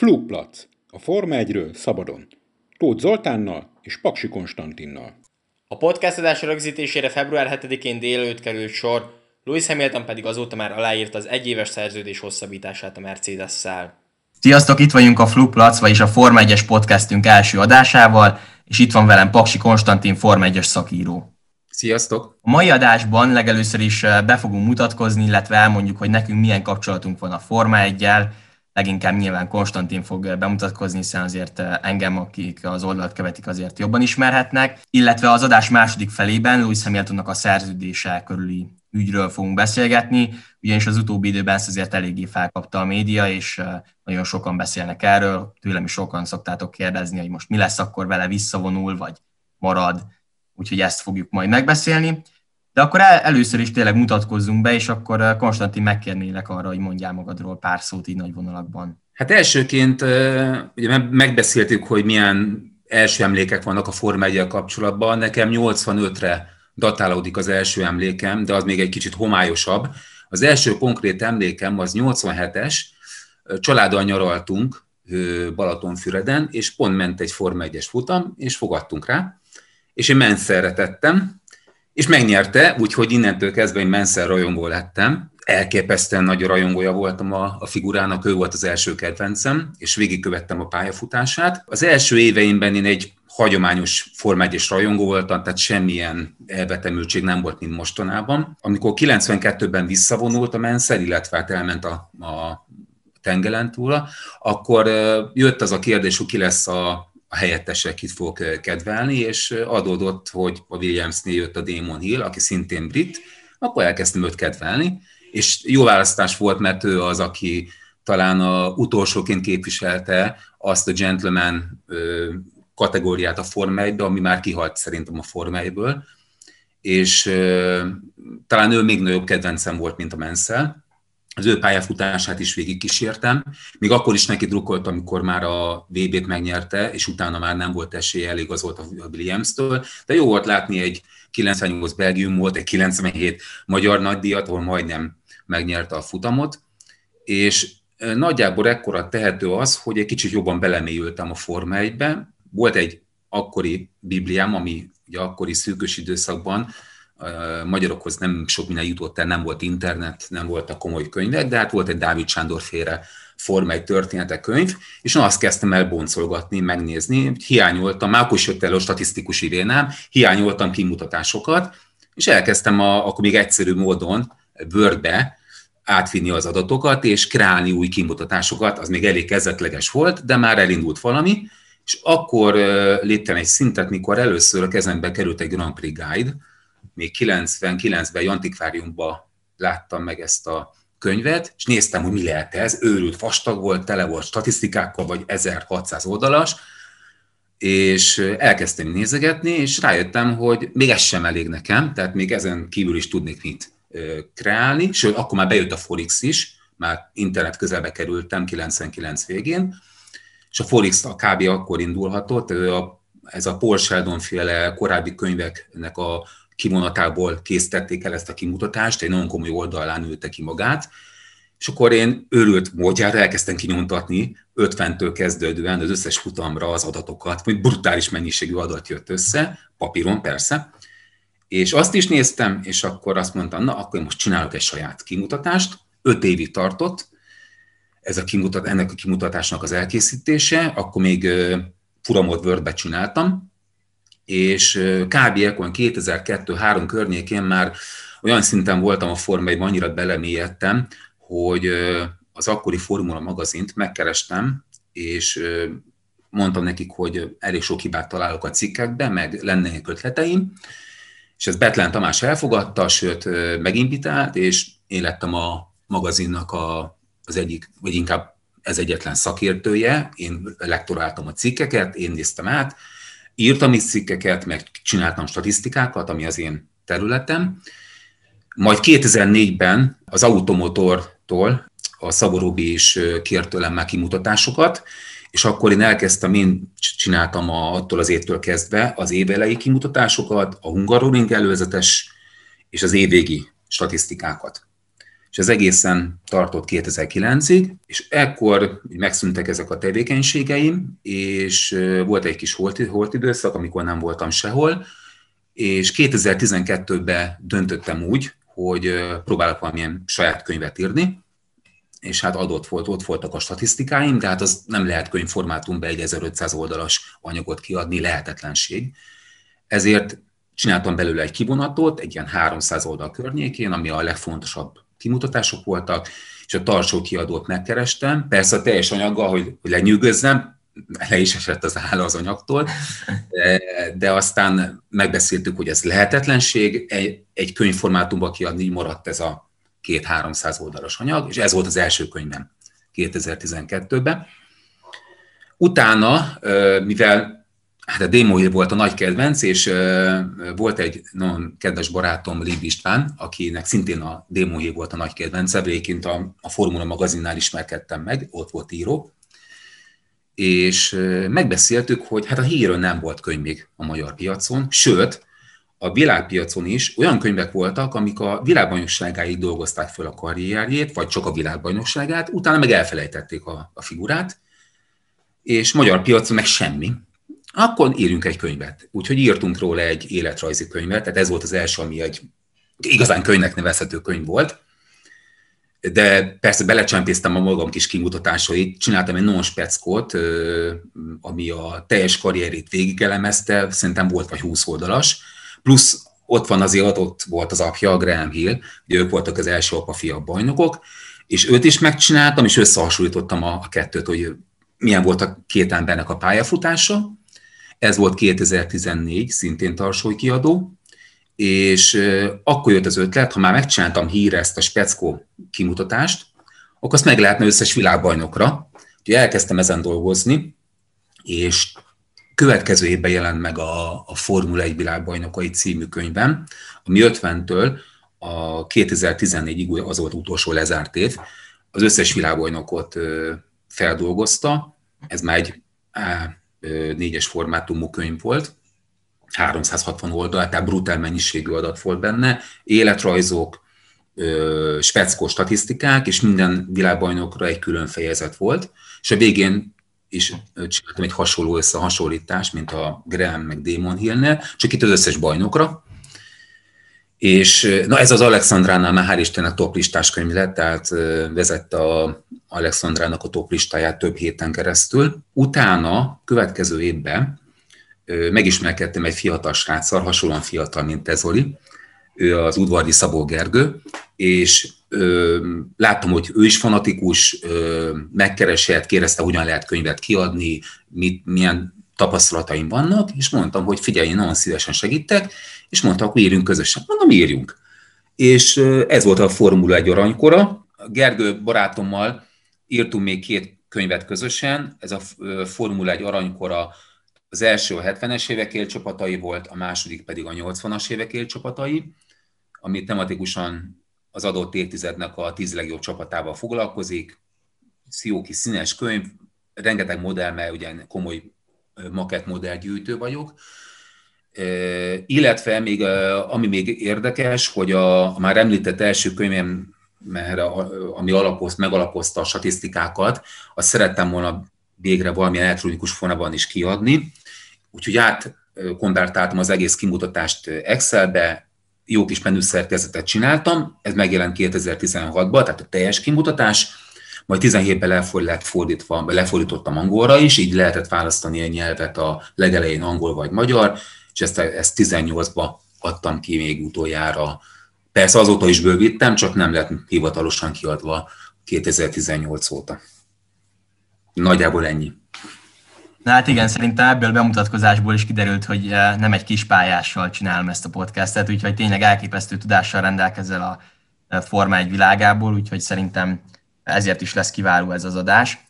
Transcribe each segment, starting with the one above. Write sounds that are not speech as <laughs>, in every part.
Flugplac. A Forma 1-ről szabadon. Tóth Zoltánnal és Paksi Konstantinnal. A podcast adás rögzítésére február 7-én délelőtt került sor, Lewis Hamilton pedig azóta már aláírta az egyéves szerződés hosszabbítását a Mercedes-szel. Sziasztok, itt vagyunk a Flugplac, vagyis a Forma 1-es podcastünk első adásával, és itt van velem Paksi Konstantin Forma 1-es szakíró. Sziasztok! A mai adásban legelőször is eh, be fogunk mutatkozni, illetve elmondjuk, hogy nekünk milyen kapcsolatunk van a Forma 1-jel, leginkább nyilván Konstantin fog bemutatkozni, hiszen azért eh, engem, akik az oldalt követik, azért jobban ismerhetnek, illetve az adás második felében Lewis Hamiltonnak a szerződése körüli ügyről fogunk beszélgetni, ugyanis az utóbbi időben ezt azért eléggé felkapta a média, és eh, nagyon sokan beszélnek erről, tőlem is sokan szoktátok kérdezni, hogy most mi lesz akkor vele visszavonul, vagy marad, úgyhogy ezt fogjuk majd megbeszélni. De akkor el, először is tényleg mutatkozzunk be, és akkor eh, Konstantin megkérnélek arra, hogy mondjál magadról pár szót így nagy vonalakban. Hát elsőként ugye megbeszéltük, hogy milyen első emlékek vannak a Forma 1 kapcsolatban. Nekem 85-re datálódik az első emlékem, de az még egy kicsit homályosabb. Az első konkrét emlékem az 87-es, családdal nyaraltunk Balatonfüreden, és pont ment egy Forma 1-es futam, és fogadtunk rá, és én menszerre tettem, és megnyerte, úgyhogy innentől kezdve én Menszer rajongó lettem. Elképesztően nagy rajongója voltam a, a figurának, ő volt az első kedvencem, és végigkövettem a pályafutását. Az első éveimben én egy hagyományos Forma 1 rajongó voltam, tehát semmilyen elvetemültség nem volt, mint mostanában. Amikor 92-ben visszavonult a Menszer, illetve hát elment a, a tengelen túlra, akkor jött az a kérdés, hogy ki lesz a, a helyettesek kit fog kedvelni, és adódott, hogy a Williamsnél jött a Damon Hill, aki szintén brit, akkor elkezdtem őt kedvelni, és jó választás volt, mert ő az, aki talán a utolsóként képviselte azt a gentleman kategóriát a Forma 1 ami már kihalt szerintem a Forma 1 és talán ő még nagyobb kedvencem volt, mint a Mansell az ő pályafutását is végig kísértem. Még akkor is neki drukkoltam, amikor már a VB-t megnyerte, és utána már nem volt esélye, elég az volt a Williams-től. De jó volt látni egy 98 Belgium volt, egy 97 magyar nagydíjat, ahol majdnem megnyerte a futamot, és nagyjából ekkora tehető az, hogy egy kicsit jobban belemélyültem a Forma 1-be. Volt egy akkori bibliám, ami ugye akkori szűkös időszakban magyarokhoz nem sok minden jutott el, nem volt internet, nem voltak komoly könyvek, de hát volt egy Dávid Sándor félre Forma egy történetek könyv, és azt kezdtem el boncolgatni, megnézni, hiányoltam, már akkor is jött el a statisztikus irénám, hiányoltam kimutatásokat, és elkezdtem a, akkor még egyszerű módon Wordbe átvinni az adatokat, és kreálni új kimutatásokat, az még elég kezdetleges volt, de már elindult valami, és akkor léptem egy szintet, mikor először a kezembe került egy Grand Prix Guide, még 99-ben Antikváriumban láttam meg ezt a könyvet, és néztem, hogy mi lehet ez, őrült vastag volt, tele volt statisztikákkal, vagy 1600 oldalas, és elkezdtem nézegetni, és rájöttem, hogy még ez sem elég nekem, tehát még ezen kívül is tudnék mit kreálni, sőt, akkor már bejött a Forex is, már internet közelbe kerültem 99 végén, és a Forex a kb. akkor indulhatott, ez a Paul Sheldon féle korábbi könyveknek a kivonatából készítették el ezt a kimutatást, egy nagyon komoly oldalán ülte ki magát, és akkor én őrült módjára elkezdtem kinyomtatni 50-től kezdődően az összes futamra az adatokat, hogy brutális mennyiségű adat jött össze, papíron persze, és azt is néztem, és akkor azt mondtam, na, akkor én most csinálok egy saját kimutatást, öt évig tartott, ez a kimutat, ennek a kimutatásnak az elkészítése, akkor még furamot Wordbe csináltam, és kb. ekkor 2002-3 környékén már olyan szinten voltam a Forma annyira belemélyedtem, hogy az akkori Formula magazint megkerestem, és mondtam nekik, hogy elég sok hibát találok a cikkekben, meg lennének ötleteim, és ezt Betlen Tamás elfogadta, sőt meginvitált, és én lettem a magazinnak a, az egyik, vagy inkább ez egyetlen szakértője, én lektoráltam a cikkeket, én néztem át, írtam is cikkeket, meg csináltam statisztikákat, ami az én területem. Majd 2004-ben az Automotortól a Szaboróbi is kért tőlem már kimutatásokat, és akkor én elkezdtem, én csináltam a, attól az évtől kezdve az évelei kimutatásokat, a Hungaroring előzetes és az évvégi statisztikákat. És az egészen tartott 2009-ig, és ekkor megszűntek ezek a tevékenységeim, és volt egy kis holt, holt időszak, amikor nem voltam sehol, és 2012-ben döntöttem úgy, hogy próbálok valamilyen saját könyvet írni, és hát adott volt, ott voltak a statisztikáim, de hát az nem lehet könyvformátumban egy 1500 oldalas anyagot kiadni, lehetetlenség. Ezért csináltam belőle egy kivonatot, egy ilyen 300 oldal környékén, ami a legfontosabb kimutatások voltak, és a tarsó kiadót megkerestem, persze a teljes anyaggal, hogy, hogy lenyűgözzem, le is esett az áll az anyagtól, de, de aztán megbeszéltük, hogy ez lehetetlenség, egy, egy könyvformátumban kiadni, maradt ez a két-háromszáz oldalas anyag, és ez volt az első könyvem 2012-ben. Utána, mivel hát a Démóhír volt a nagy kedvenc, és volt egy nagyon kedves barátom, Lib István, akinek szintén a Démóhír volt a nagy kedvence, egyébként a, a Formula magazinnál ismerkedtem meg, ott volt író, és megbeszéltük, hogy hát a hírről nem volt könyv még a magyar piacon, sőt, a világpiacon is olyan könyvek voltak, amik a világbajnokságáig dolgozták fel a karrierjét, vagy csak a világbajnokságát, utána meg elfelejtették a, a figurát, és magyar piacon meg semmi. Akkor írjunk egy könyvet. Úgyhogy írtunk róla egy életrajzi könyvet, tehát ez volt az első, ami egy igazán könyvnek nevezhető könyv volt. De persze belecsempésztem a magam kis kimutatásait, csináltam egy non-speckot, ami a teljes karrierét végigelemezte, szerintem volt vagy 20 oldalas, plusz ott van azért, ott volt az apja, Graham Hill, ugye ők voltak az első apa-fia bajnokok, és őt is megcsináltam, és összehasonlítottam a, a kettőt, hogy milyen volt a két embernek a pályafutása. Ez volt 2014, szintén tarsói kiadó, és akkor jött az ötlet, ha már megcsináltam híre ezt a speckó kimutatást, akkor azt meg lehetne összes világbajnokra. Úgyhogy elkezdtem ezen dolgozni, és következő évben jelent meg a, a Formula 1 világbajnokai című könyvem, ami 50-től a 2014-ig az volt utolsó lezárt év, az összes világbajnokot feldolgozta, ez már egy négyes formátumú könyv volt, 360 oldal, tehát brutál mennyiségű adat volt benne, életrajzok, speckó statisztikák, és minden világbajnokra egy külön fejezet volt, és a végén is csináltam egy hasonló összehasonlítást, mint a Graham meg Damon Hillnél, csak itt az összes bajnokra. És na ez az Alexandránál már hál' Istennek toplistás könyv lett, tehát vezette a Alexandrának a toplistáját több héten keresztül. Utána, következő évben megismerkedtem egy fiatal sráccal, hasonlóan fiatal, mint te Zoli, ő az udvardi Szabó Gergő, és ö, láttam, hogy ő is fanatikus, ö, megkeresett, kérdezte, hogyan lehet könyvet kiadni, mit, milyen tapasztalataim vannak, és mondtam, hogy figyelj, én nagyon szívesen segítek, és mondta, hogy írjunk közösen. Mondom, írjunk. És ez volt a Formula 1 aranykora. Gergő barátommal írtunk még két könyvet közösen, ez a Formula 1 aranykora az első a 70-es évek élcsapatai volt, a második pedig a 80-as évek élcsapatai, ami tematikusan az adott évtizednek a tíz legjobb csapatával foglalkozik. Szióki színes könyv, rengeteg modell, mert ugye komoly makett modellgyűjtő vagyok. Illetve még, ami még érdekes, hogy a, a már említett első könyvem, mert a, ami alapoz, megalapozta a statisztikákat, azt szerettem volna végre valamilyen elektronikus formában is kiadni. Úgyhogy át konvertáltam az egész kimutatást Excelbe, jó kis menüszerkezetet csináltam, ez megjelent 2016-ban, tehát a teljes kimutatás, majd 17-ben lett fordítva, lefordítottam angolra is, így lehetett választani egy nyelvet a legelején angol vagy magyar, és ezt, ezt 18-ba adtam ki még utoljára. Persze azóta is bővítem, csak nem lett hivatalosan kiadva 2018 óta. Nagyjából ennyi. Na hát igen, szerintem ebből a bemutatkozásból is kiderült, hogy eh, nem egy kis pályással csinálom ezt a podcastet, úgyhogy tényleg elképesztő tudással rendelkezel a eh, Forma egy világából, úgyhogy szerintem ezért is lesz kiváló ez az adás.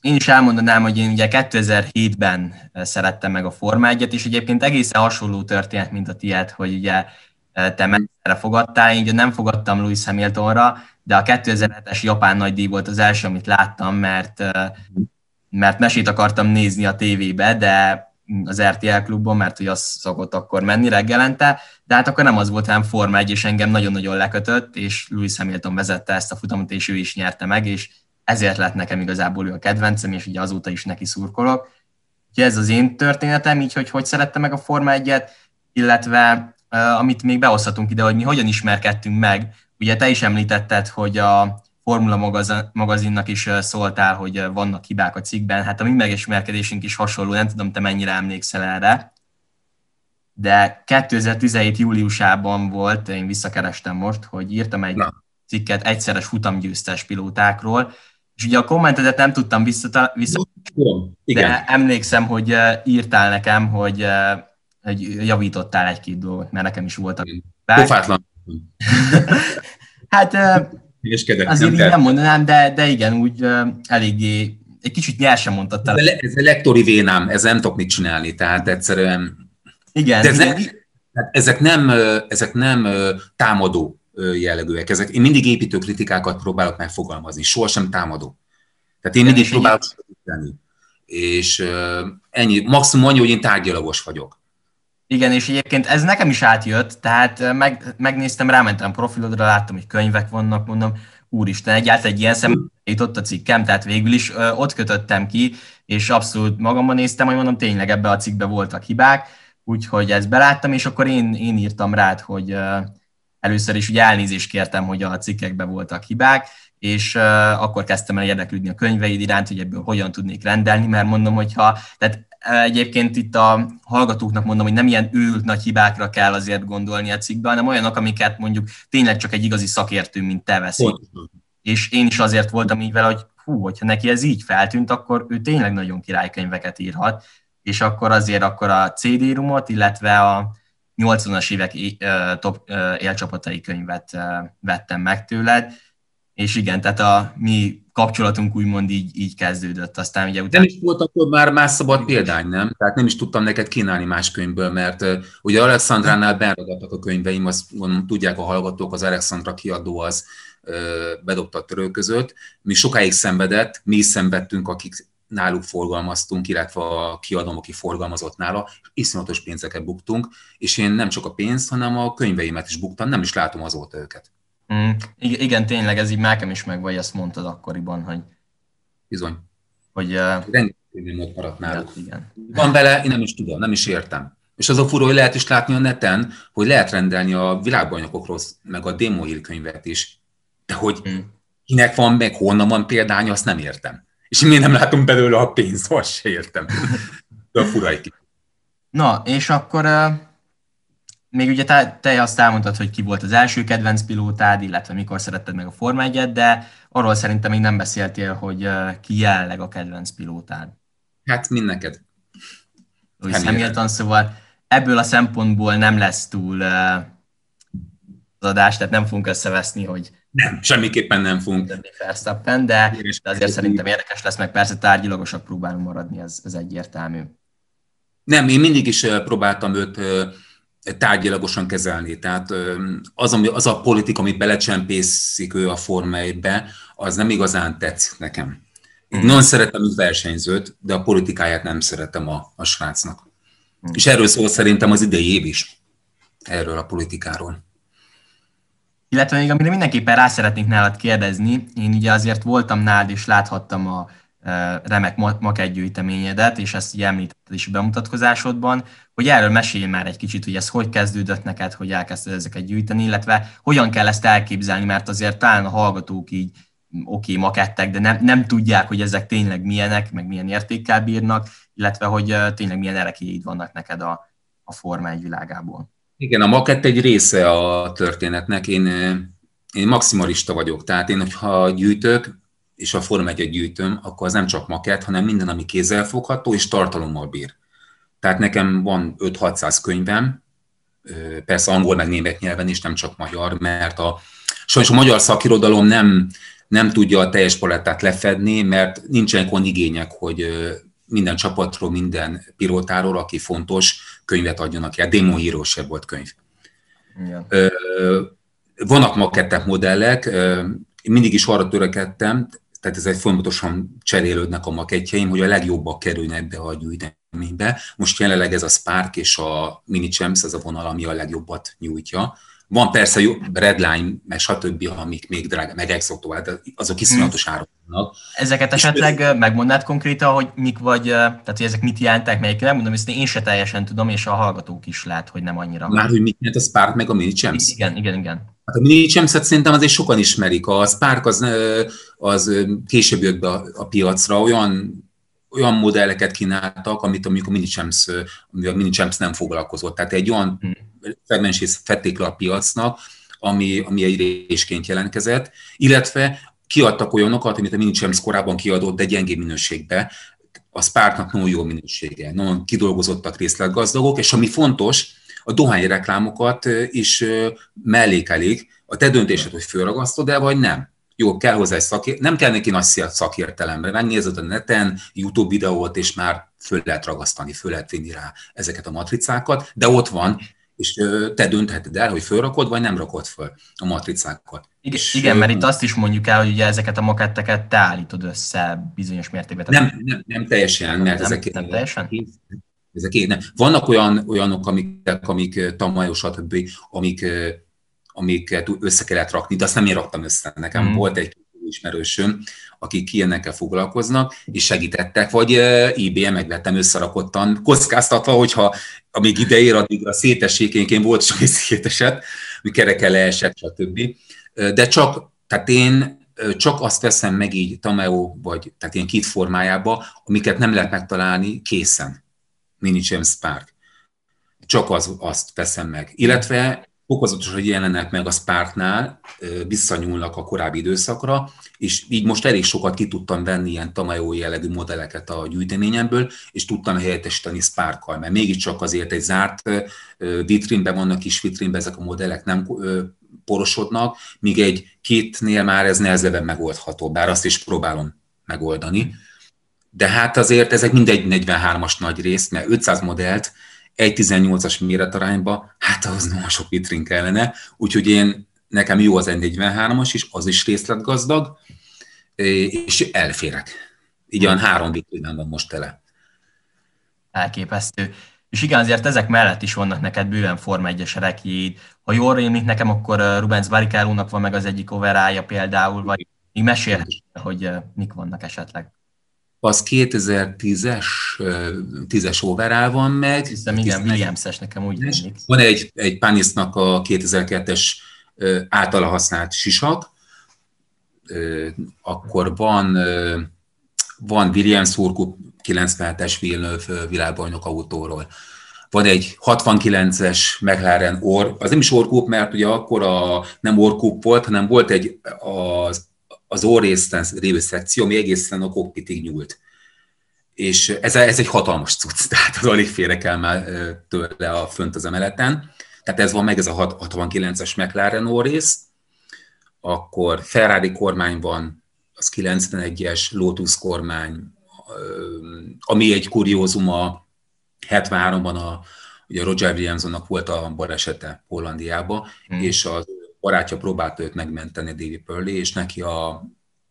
Eh, én is elmondanám, hogy én ugye 2007-ben szerettem meg a Forma 1-et, és egyébként egészen hasonló történet, mint a tiéd, hogy ugye te messze fogadtál, én ugye nem fogadtam Louis Hamiltonra, de a 2007-es japán nagydíj volt az első, amit láttam, mert mert mesét akartam nézni a tévébe, de az RTL klubban, mert hogy az szokott akkor menni reggelente, de hát akkor nem az volt, hanem Forma 1, és engem nagyon-nagyon lekötött, és Louis Hamilton vezette ezt a futamot, és ő is nyerte meg, és ezért lett nekem igazából ő a kedvencem, és ugye azóta is neki szurkolok. Úgyhogy ez az én történetem, így hogy hogy szerette meg a Forma 1-et, illetve amit még behozhatunk ide, hogy mi hogyan ismerkedtünk meg. Ugye te is említetted, hogy a Formula magazinnak is szóltál, hogy vannak hibák a cikkben. Hát a mi megismerkedésünk is hasonló, nem tudom, te mennyire emlékszel erre. De 2017. júliusában volt, én visszakerestem most, hogy írtam egy Na. cikket egyszeres futamgyőztes pilótákról, és ugye a kommentedet nem tudtam vissza, vissza de emlékszem, hogy írtál nekem, hogy, hogy javítottál egy-két dolgot, mert nekem is voltak. Pofátlan. <laughs> hát azért így nem mondanám, de, de igen, úgy eléggé egy kicsit nyersen mondtad talán. Ez a lektori vénám, ez nem tudok mit csinálni, tehát egyszerűen... Igen. De ez igen. Ne, ezek nem, ezek nem támadó jellegűek. Ezek, én mindig építő kritikákat próbálok megfogalmazni, sohasem támadó. Tehát én mindig próbálok segíteni. És ennyi, maximum annyi, hogy én tárgyalagos vagyok. Igen, és egyébként ez nekem is átjött, tehát meg, megnéztem, rámentem profilodra, láttam, hogy könyvek vannak, mondom, úristen, egyáltalán egy ilyen szem jutott a cikkem, tehát végül is ö, ott kötöttem ki, és abszolút magamban néztem, hogy mondom, tényleg ebbe a cikkbe voltak hibák, úgyhogy ezt beláttam, és akkor én, én írtam rád, hogy először is ugye elnézést kértem, hogy a cikkekben voltak hibák, és uh, akkor kezdtem el érdeklődni a könyveid iránt, hogy ebből hogyan tudnék rendelni, mert mondom, hogyha, tehát Egyébként itt a hallgatóknak mondom, hogy nem ilyen őült nagy hibákra kell azért gondolni a cikkben, hanem olyanok, amiket mondjuk tényleg csak egy igazi szakértő, mint te veszi. És én is azért voltam így vele, hogy hú, hogyha neki ez így feltűnt, akkor ő tényleg nagyon királykönyveket írhat, és akkor azért akkor a CD-rumot, illetve a 80-as évek top élcsapatai könyvet vettem meg tőled, és igen, tehát a mi kapcsolatunk úgymond így, így kezdődött. Aztán ugye utána... Nem is volt akkor már más szabad példány, nem? Tehát nem is tudtam neked kínálni más könyvből, mert uh, ugye Alexandránál benragadtak a könyveim, azt mondom, tudják a hallgatók, az Alexandra kiadó az uh, bedobta a törő között. Mi sokáig szenvedett, mi is szenvedtünk, akik náluk forgalmaztunk, illetve a kiadom, aki forgalmazott nála, iszonyatos pénzeket buktunk, és én nem csak a pénzt, hanem a könyveimet is buktam, nem is látom azóta őket. Mm. Igen, tényleg ez így nekem is meg, vagy ezt mondtad akkoriban, hogy... Bizony. Hogy... Uh... Rengeteg ott maradt náluk. Igen. Van bele, én nem is tudom, nem is értem. És az a furó, hogy lehet is látni a neten, hogy lehet rendelni a világbajnokokról, meg a demo könyvet is. De hogy mm. kinek van, meg honnan van példány, azt nem értem. És miért nem látom belőle a pénzt, azt se értem. De a fura egy Na, és akkor uh még ugye te, te azt elmondtad, hogy ki volt az első kedvenc pilótád, illetve mikor szeretted meg a Forma 1 de arról szerintem még nem beszéltél, hogy ki jelenleg a kedvenc pilótád. Hát mind neked. Louis Hamilton, szóval ebből a szempontból nem lesz túl az adás, tehát nem fogunk összeveszni, hogy nem, semmiképpen nem fogunk. Verstappen, de, de azért szerintem érdekes lesz, meg persze tárgyilagosak próbálunk maradni, ez, ez egyértelmű. Nem, én mindig is próbáltam őt tárgyilagosan kezelni. Tehát az, ami, az a politika, amit belecsempészik ő a Forma az nem igazán tetszik nekem. Mm. Nagyon szeretem őt versenyzőt, de a politikáját nem szeretem a, a srácnak. Mm. És erről szól szerintem az idei év is. Erről a politikáról. Illetve még amire mindenképpen rá szeretnék nálad kérdezni, én ugye azért voltam nálad, és láthattam a remek makegygyűjteményedet, és ezt így említetted is a bemutatkozásodban, hogy erről mesélj már egy kicsit, hogy ez hogy kezdődött neked, hogy elkezdted ezeket gyűjteni, illetve hogyan kell ezt elképzelni, mert azért talán a hallgatók így oké, okay, makettek, de nem, nem tudják, hogy ezek tényleg milyenek, meg milyen értékkel bírnak, illetve hogy tényleg milyen erekéid vannak neked a, a Forma világából. Igen, a makett egy része a történetnek. Én, én maximalista vagyok, tehát én, hogyha gyűjtök, és a Forma 1 gyűjtöm, akkor az nem csak makett, hanem minden, ami kézzelfogható és tartalommal bír. Tehát nekem van 5-600 könyvem, persze angol meg német nyelven is, nem csak magyar, mert a, sajnos a magyar szakirodalom nem, nem tudja a teljes palettát lefedni, mert nincsenek olyan igények, hogy minden csapatról, minden pilótáról, aki fontos, könyvet adjanak el. Demo Hero se volt könyv. Igen. Vannak makettek modellek, én mindig is arra törekedtem, tehát ez egy folyamatosan cserélődnek a makettjeim, hogy a legjobbak kerülnek be a gyűjteménybe. Most jelenleg ez a Spark és a Mini Champs, ez a vonal, ami a legjobbat nyújtja. Van persze jó, Redline, meg stb., amik még drága, meg Exoto, de azok iszonyatos hmm. árak vannak. Ezeket esetleg és megmondnád konkrétan, hogy mik vagy, tehát hogy ezek mit jelentek, melyik nem mondom, ezt én se teljesen tudom, és a hallgatók is lát, hogy nem annyira. Már hogy mit jelent a Spark meg a Mini Champs? Igen, igen, igen. Hát a Mini Champs-et szerintem azért sokan ismerik. A Spark az, az később jött be a piacra, olyan olyan modelleket kínáltak, amit amikor a Minichamps, a Minichamps nem foglalkozott. Tehát egy olyan hmm. Szegmensét fették le a piacnak, ami, ami egy résként jelentkezett, illetve kiadtak olyanokat, amit a Minichamps korábban kiadott, de gyengé minőségbe, a Sparknak nagyon jó minősége, nagyon kidolgozottak részletgazdagok, és ami fontos, a dohány reklámokat is mellékelik, a te döntésed, hogy fölragasztod-e, vagy nem. Jó, kell hozzá egy szakért, nem kell neki nagy szakértelemre. Megnézed a neten, YouTube videót, és már föl lehet ragasztani, föl lehet vinni rá ezeket a matricákat, de ott van, és te döntheted el, hogy fölrakod, vagy nem rakod föl a matricákat. Igen, és, igen mert itt azt is mondjuk el, hogy ugye ezeket a maketteket te állítod össze bizonyos mértékben. Nem, nem, nem teljesen, mert nem, ezek, nem teljesen? Ezek, nem. Vannak olyan, olyanok, amik, amik tamajos, stb., amik amiket össze kellett rakni, de azt nem én raktam össze. Nekem mm. volt egy ismerősöm, akik ilyenekkel foglalkoznak, és segítettek, vagy IBM megvettem összerakottan, kockáztatva, hogyha amíg ideér, addig a szétességénként volt csak egy széteset, mi kereke leesett, stb. De csak, tehát én csak azt veszem meg így Tameo, vagy tehát ilyen kit formájába, amiket nem lehet megtalálni készen. Mini James Spark. Csak az, azt veszem meg. Illetve fokozatos, hogy jelennek meg a Sparknál, visszanyúlnak a korábbi időszakra, és így most elég sokat ki tudtam venni ilyen Tamayo jellegű modelleket a gyűjteményemből, és tudtam helyettesíteni Sparkkal, mert mégiscsak azért egy zárt vitrínben vannak, kis vitrínben ezek a modellek nem porosodnak, míg egy kétnél már ez nehezebben megoldható, bár azt is próbálom megoldani. De hát azért ezek mindegy 43-as nagy rész, mert 500 modellt egy 18-as méretarányba, hát ahhoz nagyon sok vitrin kellene, úgyhogy én, nekem jó az N43-as is, az is részletgazdag, és elférek. Így olyan három vitrinen van most tele. Elképesztő. És igen, azért ezek mellett is vannak neked bőven Forma 1-es rekjéd. Ha jól rémlik nekem, akkor Rubens barrichello van meg az egyik overája például, vagy még mesélhet, hogy mik vannak esetleg az 2010-es 10-es overall van meg. Hiszem, igen, Williams-es nekem úgy tűnik. Van egy, egy Panisnak a 2002-es általa használt sisak, akkor van, van Williams Urkup 97-es Villeneuve világbajnok autóról. Van egy 69-es McLaren Or, az nem is Orkup, mert ugye akkor a, nem Orkup volt, hanem volt egy az az orrészen lévő szekció, ami egészen a kokpitig nyúlt. És ez, ez egy hatalmas cucc, <laughs> tehát az alig félre el már tőle a fönt az emeleten. Tehát ez van meg, ez a 69-es McLaren orrész, akkor Ferrari kormány van, az 91-es Lotus kormány, ami egy kuriózum a 73-ban a, ugye Roger Williamsonnak volt a balesete Hollandiába, hmm. és az barátja próbálta őt megmenteni, David Purley, és neki a,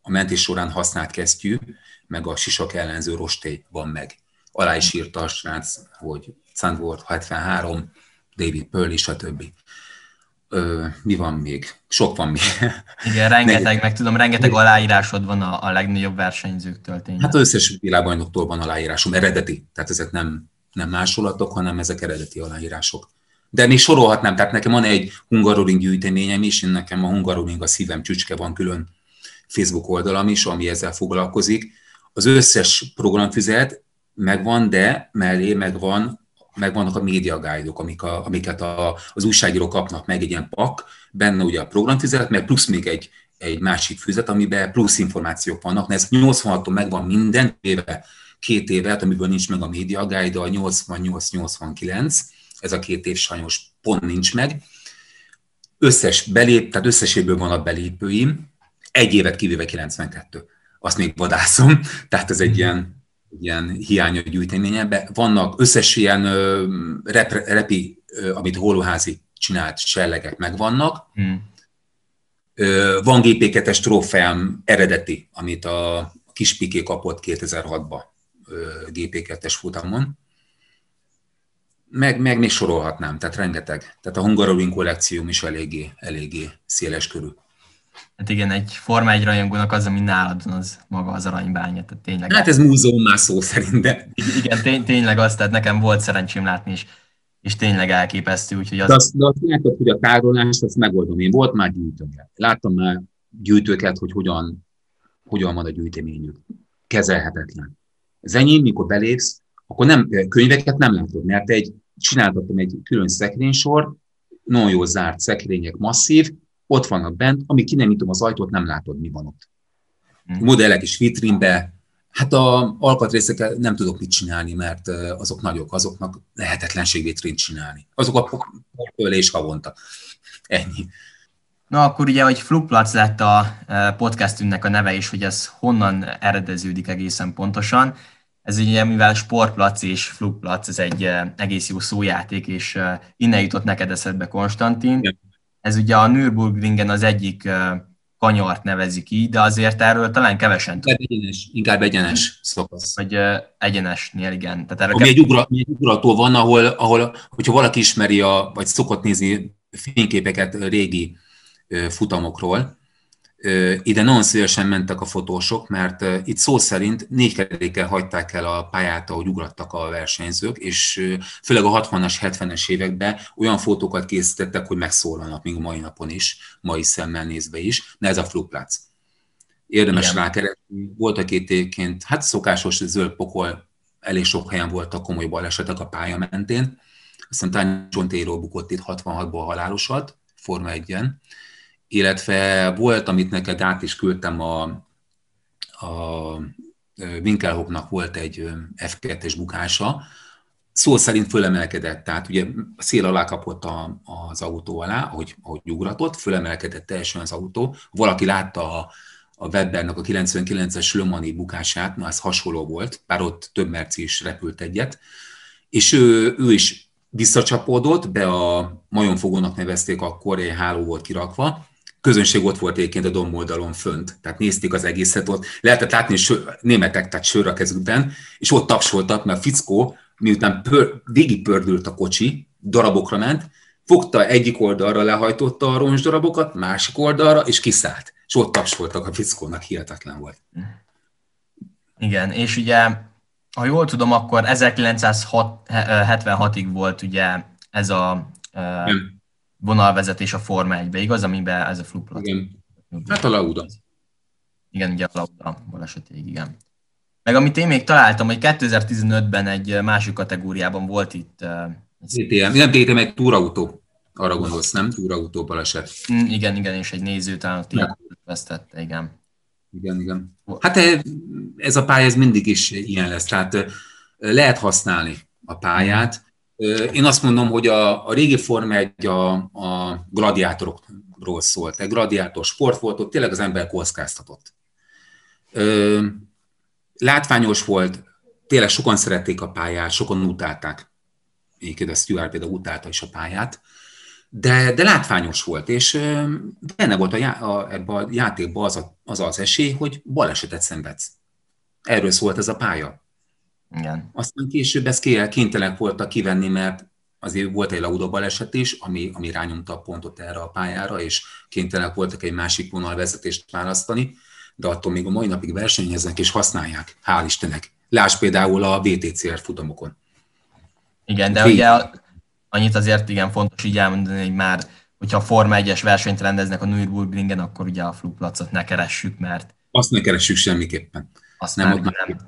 a mentés során használt kesztyű, meg a sisak ellenző rostély van meg. Alá is írta a srác, hogy Sandward 73, David Purley, stb. Ö, mi van még? Sok van még. Igen, rengeteg, meg tudom, rengeteg aláírásod van a, a legnagyobb versenyzőktől tényleg. Hát az összes világbajnoktól van aláírásom, eredeti, tehát ezek nem, nem másolatok, hanem ezek eredeti aláírások. De még sorolhatnám, tehát nekem van egy Hungaroring gyűjteményem is, én nekem a Hungaroring a szívem csücske van külön Facebook oldalam is, ami ezzel foglalkozik. Az összes programfüzet megvan, de mellé megvan, megvannak a média guide-ok, amik a, amiket a, az újságírók kapnak meg egy ilyen pak, benne ugye a programfüzet, meg plusz még egy, egy másik füzet, amiben plusz információk vannak. Na ez 86-tól megvan minden éve, két évet, amiből nincs meg a média guide, a 88-89, ez a két év sajnos pont nincs meg. Összes belép, tehát összeséből van a belépőim, egy évet kivéve 92. Azt még vadászom, <laughs> tehát ez egy ilyen, ilyen hiány a gyűjteményemben. Vannak összes ilyen rep, repi, amit Holoházi csinált sellegek megvannak. Hmm. Van GP2-es trófeám eredeti, amit a Kispiké kapott 2006-ban GP2-es futamon meg, meg még sorolhatnám, tehát rengeteg. Tehát a Hungaroring kollekcióm is eléggé, eléggé széles körű. Hát igen, egy Forma 1 rajongónak az, ami nálad van, az maga az aranybánya, tehát tényleg. Hát ez múzeum már szó szerint, de... Igen, tény, tényleg az, tehát nekem volt szerencsém látni, és, és tényleg elképesztő, úgyhogy az... De azt, de azt látod, hogy a tárolást azt megoldom. Én volt már gyűjtőket. Láttam már gyűjtőket, hogy hogyan, hogyan van a gyűjteményük. Kezelhetetlen. Az enyém, mikor belépsz, akkor nem, könyveket nem látod, mert egy, csináltattam egy külön szekrénysor, nagyon jó zárt szekrények, masszív, ott vannak bent, amíg ki nem nyitom az ajtót, nem látod, mi van ott. Hmm. Modellek is vitrínbe, hát a alkatrészekkel nem tudok mit csinálni, mert azok nagyok, azoknak lehetetlenség vitrint csinálni. Azok a portölés havonta. Ennyi. Na akkor ugye, hogy Flugplatz lett a podcastünknek a neve is, hogy ez honnan eredeződik egészen pontosan. Ez ugye, mivel sportplac és flugplac, ez egy egész jó szójáték, és innen jutott neked eszedbe Konstantin. Ez ugye a Nürburgringen az egyik kanyart nevezik így, de azért erről talán kevesen tudnak. Egyenes, inkább egyenes szakasz. Vagy uh, egyenesnél, igen. Tehát erről Ami egy, ugra, egy ugrató van, ahol, ahol, hogyha valaki ismeri, a, vagy szokott nézni fényképeket régi futamokról, ide nagyon szívesen mentek a fotósok, mert itt szó szerint négy kerékkel hagyták el a pályát, ahogy ugrattak a versenyzők, és főleg a 60-as, 70-es években olyan fotókat készítettek, hogy megszólalnak még a mai napon is, mai szemmel nézve is, de ez a flugplác. Érdemes rákeresni. Voltak itt hát szokásos zöld pokol, elég sok helyen voltak komoly balesetek a pálya mentén. Talán John Taylor bukott itt 66-ból halálosat, Forma 1-en illetve volt, amit neked át is küldtem a, a Winkelhocknak volt egy F2-es bukása, szó szerint fölemelkedett, tehát ugye a szél alá kapott a, az autó alá, ahogy, ahogy ugratott, fölemelkedett teljesen az autó. Valaki látta a, a Webbernek a 99-es Lömani bukását, na ez hasonló volt, bár ott több merci is repült egyet, és ő, ő is visszacsapódott, be a majomfogónak nevezték, akkor egy háló volt kirakva, közönség ott volt egyébként a domboldalon fönt, tehát nézték az egészet ott, lehetett látni sör, németek, tehát sör a kezükben, és ott tapsoltak, mert a fickó, miután pör, pördült a kocsi, darabokra ment, fogta egyik oldalra, lehajtotta a roncsdarabokat, másik oldalra, és kiszállt. És ott tapsoltak a fickónak, hihetetlen volt. Igen, és ugye, ha jól tudom, akkor 1976-ig volt ugye ez a Nem vonalvezetés a Forma 1-be, igaz? Amiben ez a fluplat. Igen. Hát a Lauda. Igen, ugye a Lauda balesetéig, igen. Meg amit én még találtam, hogy 2015-ben egy másik kategóriában volt itt... DTM, nem DTM, egy túrautó. Arra gondolsz, nem? Túrautó baleset. Mm, igen, igen, és egy néző talán vesztette, igen. Igen, igen. Hát ez a pálya ez mindig is ilyen lesz, tehát lehet használni a pályát, én azt mondom, hogy a, a régi Forma egy a, a gladiátorokról szólt. Egy gladiátor sport volt, ott tényleg az ember kockáztatott. Látványos volt, tényleg sokan szerették a pályát, sokan utálták. Egyébként a Stuart például utálta is a pályát. De, de látványos volt, és benne volt a, já, a, ebbe a játékban az, a, az az esély, hogy balesetet szenvedsz. Erről szólt ez a pálya. Igen. Aztán később ezt kénytelenek voltak kivenni, mert azért volt egy Lauda baleset is, ami, ami rányomta a pontot erre a pályára, és kénytelenek voltak egy másik vonalvezetést választani, de attól még a mai napig versenyeznek és használják, hál' Istennek. Lásd például a VTCR futamokon. Igen, de ugye annyit azért igen fontos így elmondani, hogy már hogyha a Forma 1-es versenyt rendeznek a Nürburgringen, akkor ugye a flugplacot ne keressük, mert... Azt ne keressük semmiképpen. Azt nem, ott nem nem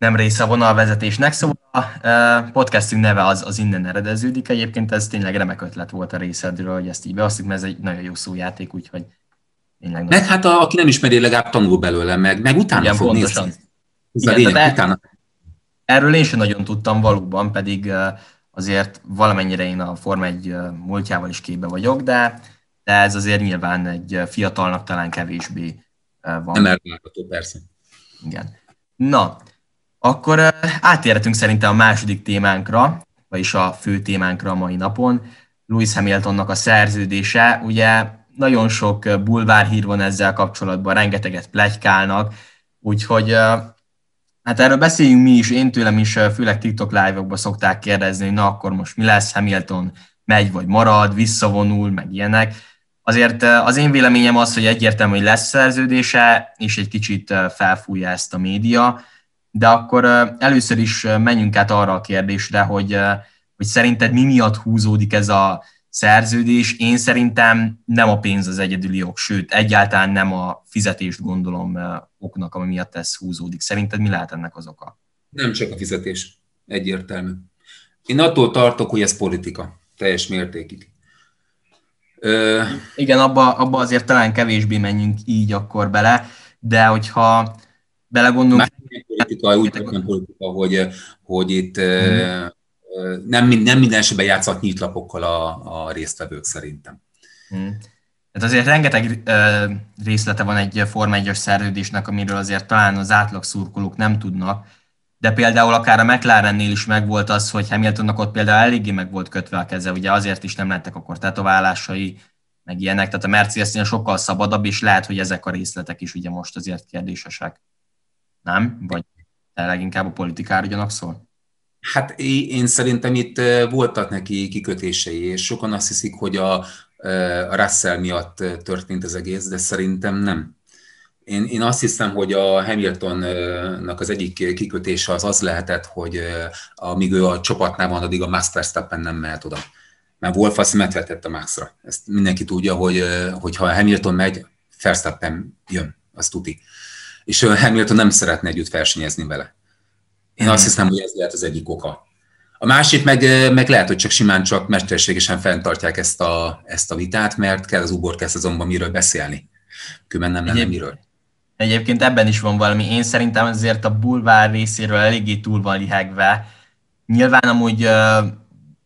része a vonalvezetésnek, szóval a podcastünk neve az, az innen eredeződik. Egyébként ez tényleg remek ötlet volt a részedről, hogy ezt így beosztjuk, mert ez egy nagyon jó szójáték, úgyhogy tényleg... Meg hát a, aki nem ismeri, legalább tanul belőle, meg, meg utána Igen, fog pontosan. nézni. Ez Igen, a lényeg, e- utána. Erről én sem nagyon tudtam valóban, pedig azért valamennyire én a Forma egy múltjával is képbe vagyok, de, de ez azért nyilván egy fiatalnak talán kevésbé van. Nem elvárható, persze. Igen. Na, akkor átérhetünk szerintem a második témánkra, vagyis a fő témánkra a mai napon. Lewis Hamiltonnak a szerződése, ugye nagyon sok bulvárhír van ezzel kapcsolatban, rengeteget plegykálnak, úgyhogy Hát erről beszéljünk mi is, én tőlem is, főleg TikTok live-okban szokták kérdezni, hogy na akkor most mi lesz, Hamilton megy vagy marad, visszavonul, meg ilyenek. Azért az én véleményem az, hogy egyértelmű, hogy lesz szerződése, és egy kicsit felfújja ezt a média, de akkor először is menjünk át arra a kérdésre, hogy, hogy szerinted mi miatt húzódik ez a szerződés. Én szerintem nem a pénz az egyedüli ok, sőt, egyáltalán nem a fizetést gondolom oknak, ami miatt ez húzódik. Szerinted mi lehet ennek az oka? Nem csak a fizetés, egyértelmű. Én attól tartok, hogy ez politika, teljes mértékig. Ö... Igen, abba, abba azért talán kevésbé menjünk így akkor bele, de hogyha belegondolunk... Már politika, úgy nem politika, hogy, hogy itt hmm nem, nem minden esetben játszhat nyitlapokkal a, a résztvevők szerintem. Hmm. Hát azért rengeteg uh, részlete van egy Forma 1 szerződésnek, amiről azért talán az átlag szurkolók nem tudnak, de például akár a McLarennél is megvolt az, hogy Hamiltonnak ott például eléggé meg volt kötve a keze, ugye azért is nem lettek akkor tetoválásai, meg ilyenek, tehát a Mercedesnél sokkal szabadabb, és lehet, hogy ezek a részletek is ugye most azért kérdésesek. Nem? Vagy leginkább a politikára ugyanak szól? Hát én szerintem itt voltak neki kikötései, és sokan azt hiszik, hogy a, a Russell miatt történt az egész, de szerintem nem. Én, én azt hiszem, hogy a Hamiltonnak az egyik kikötése az az lehetett, hogy amíg ő a csapatnál van, addig a Max Verstappen nem mehet oda. Mert Wolf azt metvetett a Maxra. Ezt mindenki tudja, hogy, hogy ha Hamilton megy, Verstappen jön, azt tuti. És Hamilton nem szeretne együtt versenyezni vele. Én azt hiszem, hogy ez lehet az egyik oka. A másik meg, meg lehet, hogy csak simán csak mesterségesen fenntartják ezt a, ezt a vitát, mert kell az uborka szezonban miről beszélni. Különben nem lenne miről. Egyébként ebben is van valami. Én szerintem azért a bulvár részéről eléggé túl van lihegve. Nyilván amúgy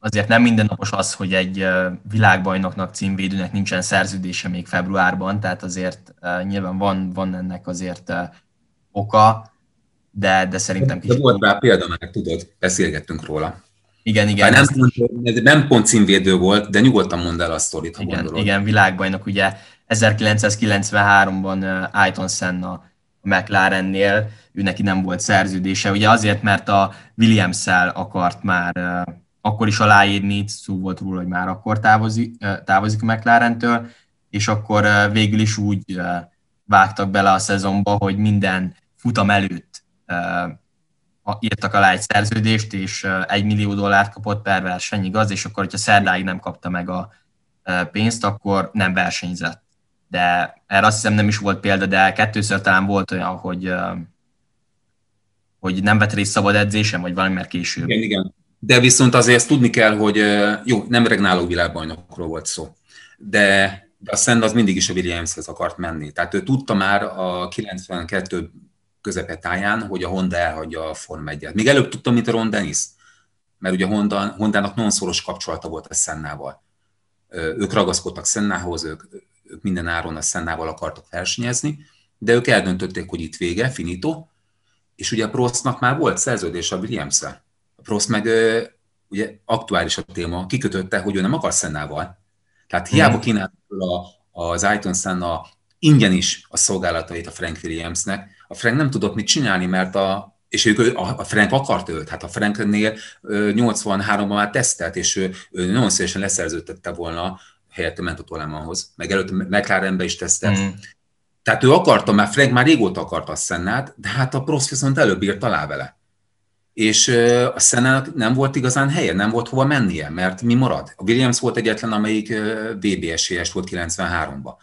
azért nem mindennapos az, hogy egy világbajnoknak, címvédőnek nincsen szerződése még februárban, tehát azért nyilván van, van ennek azért oka de, de szerintem kicsit... De volt rá példa, mert tudod, beszélgettünk róla. Igen, igen. nem, pont, nem pont címvédő volt, de nyugodtan mondd el a sztorit, ha igen, gondolod. Igen, világbajnok, ugye 1993-ban Ayton Senna a McLarennél, ő neki nem volt szerződése, ugye azért, mert a Williams-szel akart már akkor is aláírni, szó volt róla, hogy már akkor távozik, távozik McLarentől, és akkor végül is úgy vágtak bele a szezonba, hogy minden futam előtt írtak alá egy szerződést, és egy millió dollárt kapott per verseny, igaz? És akkor, hogyha szerdáig nem kapta meg a pénzt, akkor nem versenyzett. De erre azt hiszem nem is volt példa, de kettőször talán volt olyan, hogy, hogy nem vett részt szabad edzésem, vagy valami, mert később. Igen, igen. De viszont azért ezt tudni kell, hogy jó, nem regnáló világbajnokról volt szó, de, a Szend az mindig is a Williamshez akart menni. Tehát ő tudta már a 92 közepetáján, hogy a Honda elhagyja a Form 1 Még előbb tudtam, mint a Ron Dennis, mert ugye a Honda, Hondának nagyon szoros kapcsolata volt a Szennával. Ők ragaszkodtak Szennához, ők, ők minden áron a Szennával akartak versenyezni, de ők eldöntötték, hogy itt vége, finito, és ugye a Prostnak már volt szerződés a williams -el. A Prost meg ugye aktuális a téma, kikötötte, hogy ő nem akar Szennával. Tehát hiába kínált az Ayton Senna ingyen is a szolgálatait a Frank Williamsnek, a Frank nem tudott mit csinálni, mert a, és ők, a Frank akart őt, hát a Franknél 83-ban már tesztelt, és ő, ő nagyon szívesen leszerződtette volna, helyette ment a Tolemanhoz, meg előtt McLarenbe is tesztelt. Mm. Tehát ő akarta, már Frank már régóta akarta a Szennát, de hát a Prost viszont előbb írt alá vele. És a Szennának nem volt igazán helye, nem volt hova mennie, mert mi marad? A Williams volt egyetlen, amelyik VB esélyes volt 93-ban.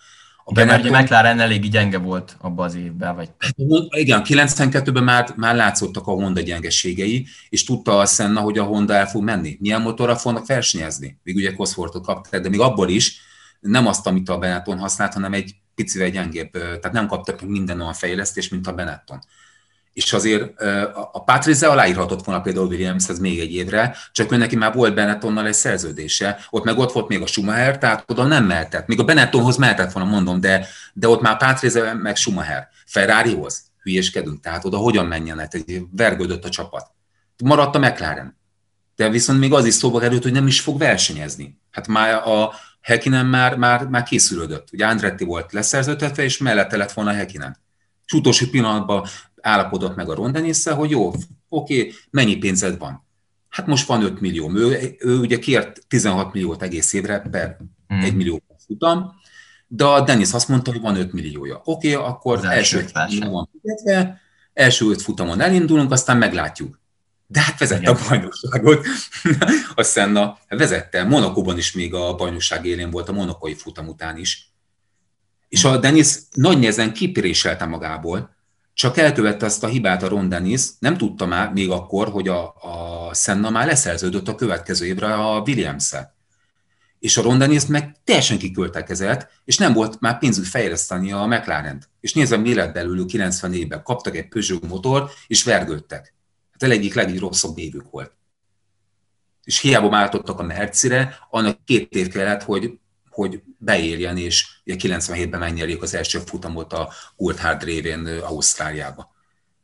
A Igen, Benetton... mert McLaren elég gyenge volt abban az évben. Vagy... Igen, 92-ben már, már látszottak a Honda gyengeségei, és tudta a Senna, hogy a Honda el fog menni. Milyen motorra fognak versenyezni? Még ugye Cosworthot kapták, de még abból is nem azt, amit a Benetton használt, hanem egy picivel gyengébb, tehát nem kaptak minden olyan fejlesztést, mint a Benetton és azért a Patrice aláírhatott volna például Williamshez még egy évre, csak ő neki már volt Benettonnal egy szerződése, ott meg ott volt még a Schumacher, tehát oda nem mehetett. Még a Benettonhoz mehetett volna, mondom, de, de ott már Patrice meg Schumacher. Ferrarihoz hülyéskedünk, tehát oda hogyan menjenek, egy vergődött a csapat. Maradt a McLaren. De viszont még az is szóba került, hogy nem is fog versenyezni. Hát már a Hekinen már, már, már készülődött. Ugye Andretti volt leszerződtetve, és mellette lett volna Hekinen és utolsó pillanatban állapodott meg a Ron hogy jó, oké, mennyi pénzed van? Hát most van 5 millió. Ő, ő ugye kért 16 milliót egész évre per hmm. 1 millió futam, de a Dennis azt mondta, hogy van 5 milliója. Oké, okay, akkor az első öt futamon fizetve, első öt futamon elindulunk, aztán meglátjuk. De hát vezette Igen. a bajnokságot. <laughs> a Senna vezette. Monakóban is még a bajnokság élén volt, a monokói futam után is. És a Dennis nagy nehezen kipiréselte magából, csak elkövette azt a hibát a Ron Dennis, nem tudta már még akkor, hogy a, a Senna már leszerződött a következő évre a williams -e és a Ronda meg teljesen kiköltekezett, és nem volt már pénzük fejleszteni a mclaren -t. És nézve, mi lett belőlük 90 évben. Kaptak egy Peugeot motor, és vergődtek. Hát a egyik legrosszabb évük volt. És hiába váltottak a Mercire, annak két év kellett, hogy, hogy beérjen, és 97-ben megnyerjék az első futamot a Coulthard révén Ausztráliába.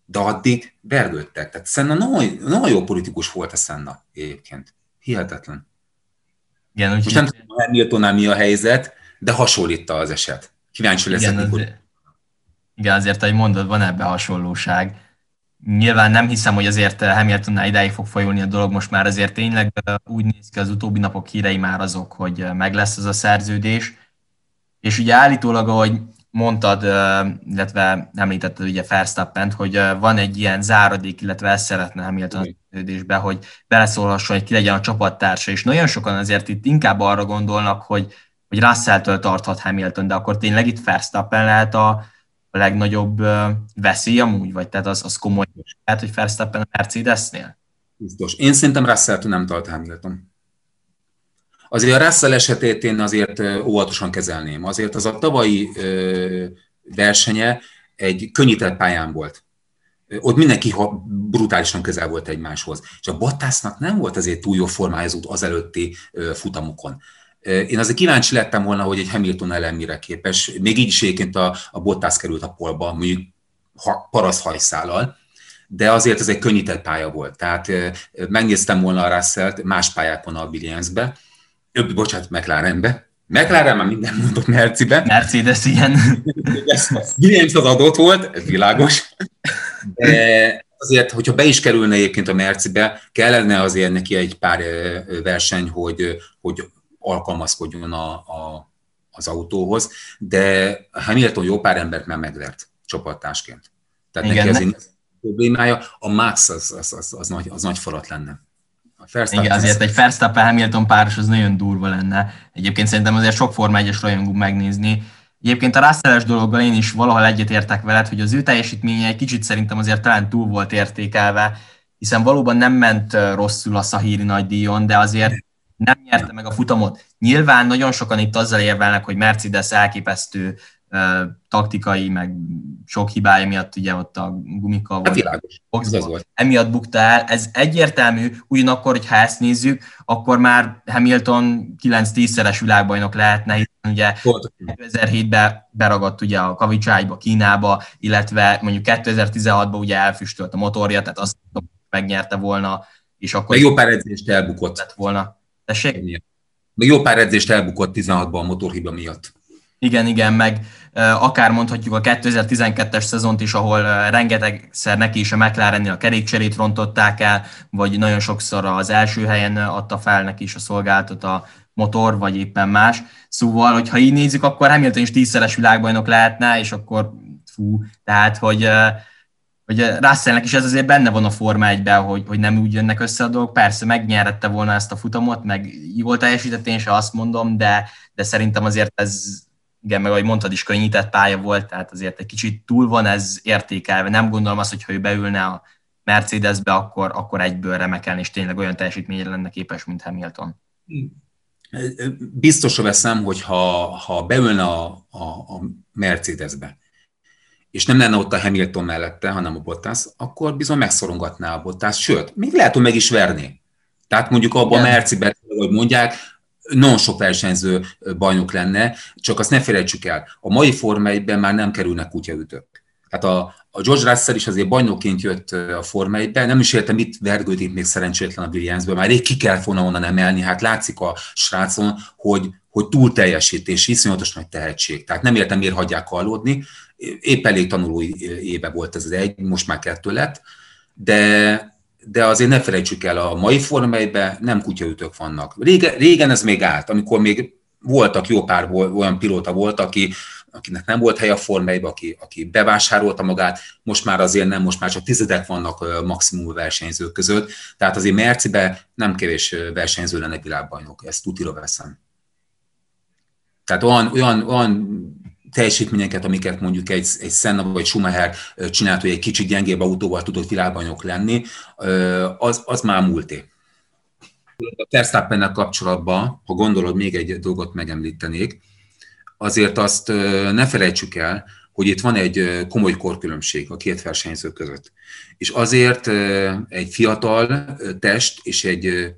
De addig vergődtek. Tehát Senna nagyon, nagyon jó politikus volt a Senna egyébként. Hihetetlen. Igen, úgy Most nem tudom, Hamiltonnál mi a helyzet, de hasonlít az eset. Kíváncsi leszek, igen, mikor... Azért, igen, azért, ahogy mondod, van ebbe hasonlóság. Nyilván nem hiszem, hogy azért Hamiltonnál idáig fog folyulni a dolog, most már azért tényleg úgy néz ki az utóbbi napok hírei már azok, hogy meg lesz az a szerződés. És ugye állítólag, ahogy mondtad, illetve említetted ugye Verstappen, hogy van egy ilyen záradék, illetve ezt szeretne Hamilton a szerződésbe, hogy beleszólhasson, hogy ki legyen a csapattársa, és nagyon sokan azért itt inkább arra gondolnak, hogy, hogy Russell-től tarthat Hamilton, de akkor tényleg itt Verstappen lehet a, legnagyobb veszély amúgy, vagy tehát az, az komoly lehet, hogy Verstappen a Mercedesnél? Biztos. Én szerintem russell nem tart Hamilton. Azért a Russell esetét én azért óvatosan kezelném. Azért az a tavalyi versenye egy könnyített pályán volt. Ott mindenki brutálisan közel volt egymáshoz. És a Bottasnak nem volt azért túl jó formája az előtti futamokon. Én azért kíváncsi lettem volna, hogy egy Hamilton ellen mire képes. Még így is egyébként a, a Bottas került a polba, mondjuk paraszhajszállal, de azért ez egy könnyített pálya volt. Tehát megnéztem volna a russell más pályákon a Williamsbe, Öbb, bocsánat, McLarenbe. McLaren már minden mondott Mercibe. Mercedes, igen. <laughs> Williams az adott volt, ez világos. De azért, hogyha be is kerülne egyébként a Mercibe, kellene azért neki egy pár verseny, hogy, hogy alkalmazkodjon a, a, az autóhoz, de Hamilton jó pár embert már megvert csapattársként. Tehát Igen, neki azért problémája, a Max az, az, az, az, nagy, az nagy falat lenne. Verstappen. Igen, azért egy Verstappen-Hamilton páros az nagyon durva lenne. Egyébként szerintem azért sok Forma 1-es rajongó megnézni. Egyébként a russell dologgal én is valahol egyetértek veled, hogy az ő teljesítménye egy kicsit szerintem azért talán túl volt értékelve, hiszen valóban nem ment rosszul a Szahíri nagydíjon, de azért nem nyerte meg a futamot. Nyilván nagyon sokan itt azzal érvelnek, hogy Mercedes elképesztő taktikai, meg sok hibája miatt ugye ott a gumika hát volt. Ez volt. Emiatt bukta el. Ez egyértelmű, ugyanakkor, hogyha ezt nézzük, akkor már Hamilton 9-10-szeres világbajnok lehetne, hiszen ugye 2007-ben beragadt ugye a kavicságyba, Kínába, illetve mondjuk 2016-ban ugye elfüstölt a motorja, tehát azt megnyerte volna, és akkor... Meg jó pár edzést elbukott. Volna. Tessék? Meg jó pár edzést elbukott 16-ban a motorhiba miatt. Igen, igen, meg akár mondhatjuk a 2012-es szezont is, ahol rengetegszer neki is a McLarennél a kerékcserét rontották el, vagy nagyon sokszor az első helyen adta fel neki is a szolgáltat a motor, vagy éppen más. Szóval, hogyha így nézzük, akkor Hamilton is tízszeres világbajnok lehetne, és akkor fú, tehát, hogy hogy Russellnek is ez azért benne van a Forma 1 hogy, hogy nem úgy jönnek össze a dolgok. Persze megnyerette volna ezt a futamot, meg jól teljesített, én se azt mondom, de, de szerintem azért ez igen, meg ahogy mondtad is, könnyített pálya volt, tehát azért egy kicsit túl van ez értékelve. Nem gondolom azt, hogy ha ő beülne a Mercedesbe, akkor, akkor egyből remekelni, és tényleg olyan teljesítményre lenne képes, mint Hamilton. Biztosra veszem, hogy ha, ha beülne a, a, a Mercedesbe, és nem lenne ott a Hamilton mellette, hanem a Bottas, akkor bizony megszorongatná a Bottas, sőt, még lehet, hogy meg is verni. Tehát mondjuk abban a Mercibe, hogy mondják, nagyon sok versenyző bajnok lenne, csak azt ne felejtsük el, a mai Forma 1 már nem kerülnek kutyaütők. Tehát a, a George Russell is azért bajnokként jött a Forma 1 nem is értem, mit vergődik még szerencsétlen a Williamsből, már rég ki kell volna onnan emelni, hát látszik a srácon, hogy, hogy túl teljesítés, iszonyatos nagy tehetség. Tehát nem értem, miért hagyják hallódni. Épp elég tanuló éve volt ez az egy, most már kettő lett, de, de azért ne felejtsük el, a mai formában nem kutyaütők vannak. Régen, régen ez még állt, amikor még voltak jó pár olyan pilóta volt, aki, akinek nem volt hely a formájában, aki, aki bevásárolta magát, most már azért nem, most már csak tizedek vannak maximum versenyzők között, tehát azért Mercibe nem kevés versenyző lenne világbajnok, ezt tutira veszem. Tehát olyan, olyan, olyan teljesítményeket, amiket mondjuk egy, egy Senna vagy Schumacher csinált, hogy egy kicsit gyengébb autóval tudott világbajnok lenni, az, az már múlté. A Verstappennel kapcsolatban, ha gondolod, még egy dolgot megemlítenék, azért azt ne felejtsük el, hogy itt van egy komoly korkülönbség a két versenyző között. És azért egy fiatal test és egy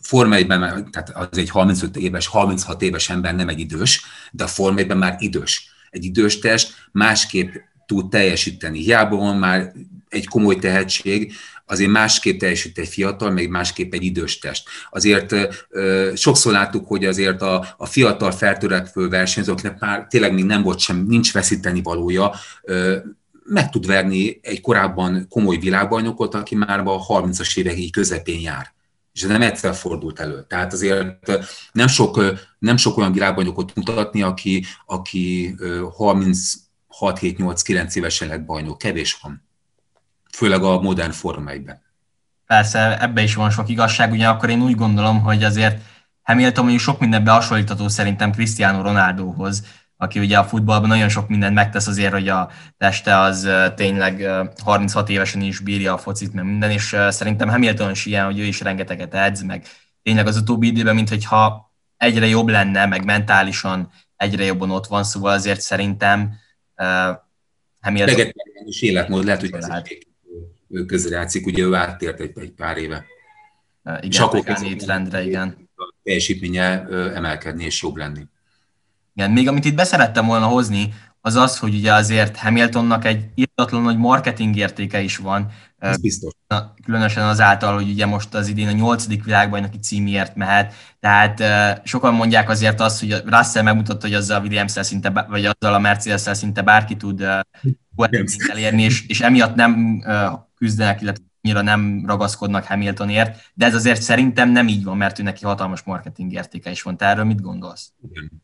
Forma tehát az egy 35 éves, 36 éves ember nem egy idős, de a Forma már idős. Egy idős test másképp tud teljesíteni. Hiába van már egy komoly tehetség, azért másképp teljesít egy fiatal, meg másképp egy idős test. Azért ö, sokszor láttuk, hogy azért a, a fiatal feltörekvő versenyzőknek már tényleg még nem volt sem, nincs veszíteni valója, ö, meg tud verni egy korábban komoly világbajnokot, aki már a 30-as évek közepén jár és ez nem egyszer fordult elő. Tehát azért nem sok, nem sok olyan világbajnokot mutatni, aki, aki 36-7-8-9 évesen lett bajnok. Kevés van. Főleg a modern formáiben. Persze, ebbe is van sok igazság, ugyanakkor én úgy gondolom, hogy azért Hamilton mondjuk sok mindenben hasonlítható szerintem Cristiano Ronaldohoz, aki ugye a futballban nagyon sok mindent megtesz azért, hogy a teste az tényleg 36 évesen is bírja a focit, meg minden, és szerintem Hamilton is ilyen, hogy ő is rengeteget edz, meg tényleg az utóbbi időben, mint hogyha egyre jobb lenne, meg mentálisan egyre jobban ott van, szóval azért szerintem uh, Hamilton... is életmód, lehet, hogy ez ő közrejátszik, ugye ő áttért egy, egy pár éve. Uh, igen, és akkor rendre, igen. A teljesítménye emelkedni és jobb lenni. Igen, még amit itt beszerettem volna hozni, az az, hogy ugye azért Hamiltonnak egy írtatlan nagy marketing értéke is van. Ez biztos. Különösen azáltal, hogy ugye most az idén a nyolcadik világbajnoki címért mehet, tehát sokan mondják azért azt, hogy Russell megmutatta, hogy azzal a williams szinte, vagy azzal a mercedes szinte bárki tud elérni, és, és emiatt nem küzdenek, illetve annyira nem ragaszkodnak Hamiltonért, de ez azért szerintem nem így van, mert ő neki hatalmas marketing értéke is van. Te erről mit gondolsz?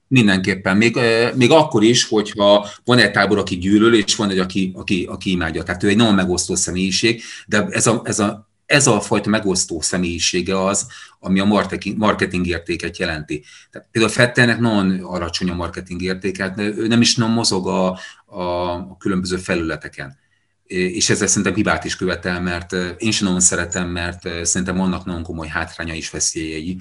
Mindenképpen. Még, még akkor is, hogyha van egy tábor, aki gyűlöl, és van egy, aki, aki, aki imádja. Tehát ő egy nagyon megosztó személyiség, de ez a, ez a ez a fajta megosztó személyisége az, ami a marketing, marketing értéket jelenti. Tehát például Fettelnek nagyon alacsony a marketing értéket, ő nem is nem mozog a, a, a különböző felületeken és ezzel szerintem hibát is követel, mert én sem nagyon szeretem, mert szerintem vannak nagyon komoly hátránya is veszélyei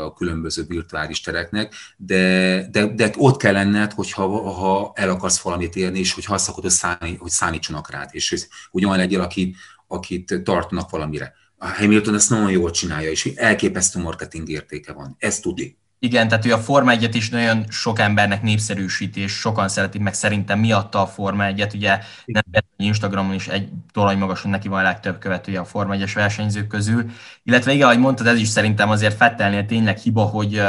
a különböző virtuális tereknek, de, de, de ott kell lenned, hogyha ha el akarsz valamit érni, és hogy azt akarod, számít, hogy számítsanak rád, és hogy olyan legyél, akit, akit tartanak valamire. A Hamilton ezt nagyon jól csinálja, és elképesztő marketing értéke van. Ez tudni. Igen, tehát ő a Forma 1 is nagyon sok embernek népszerűsíti, és sokan szeretik meg szerintem miatta a Forma 1-et. Ugye nem Instagramon is egy torony magason neki van a legtöbb követője a Forma 1-es versenyzők közül. Illetve igen, ahogy mondtad, ez is szerintem azért Fettelnél tényleg hiba, hogy,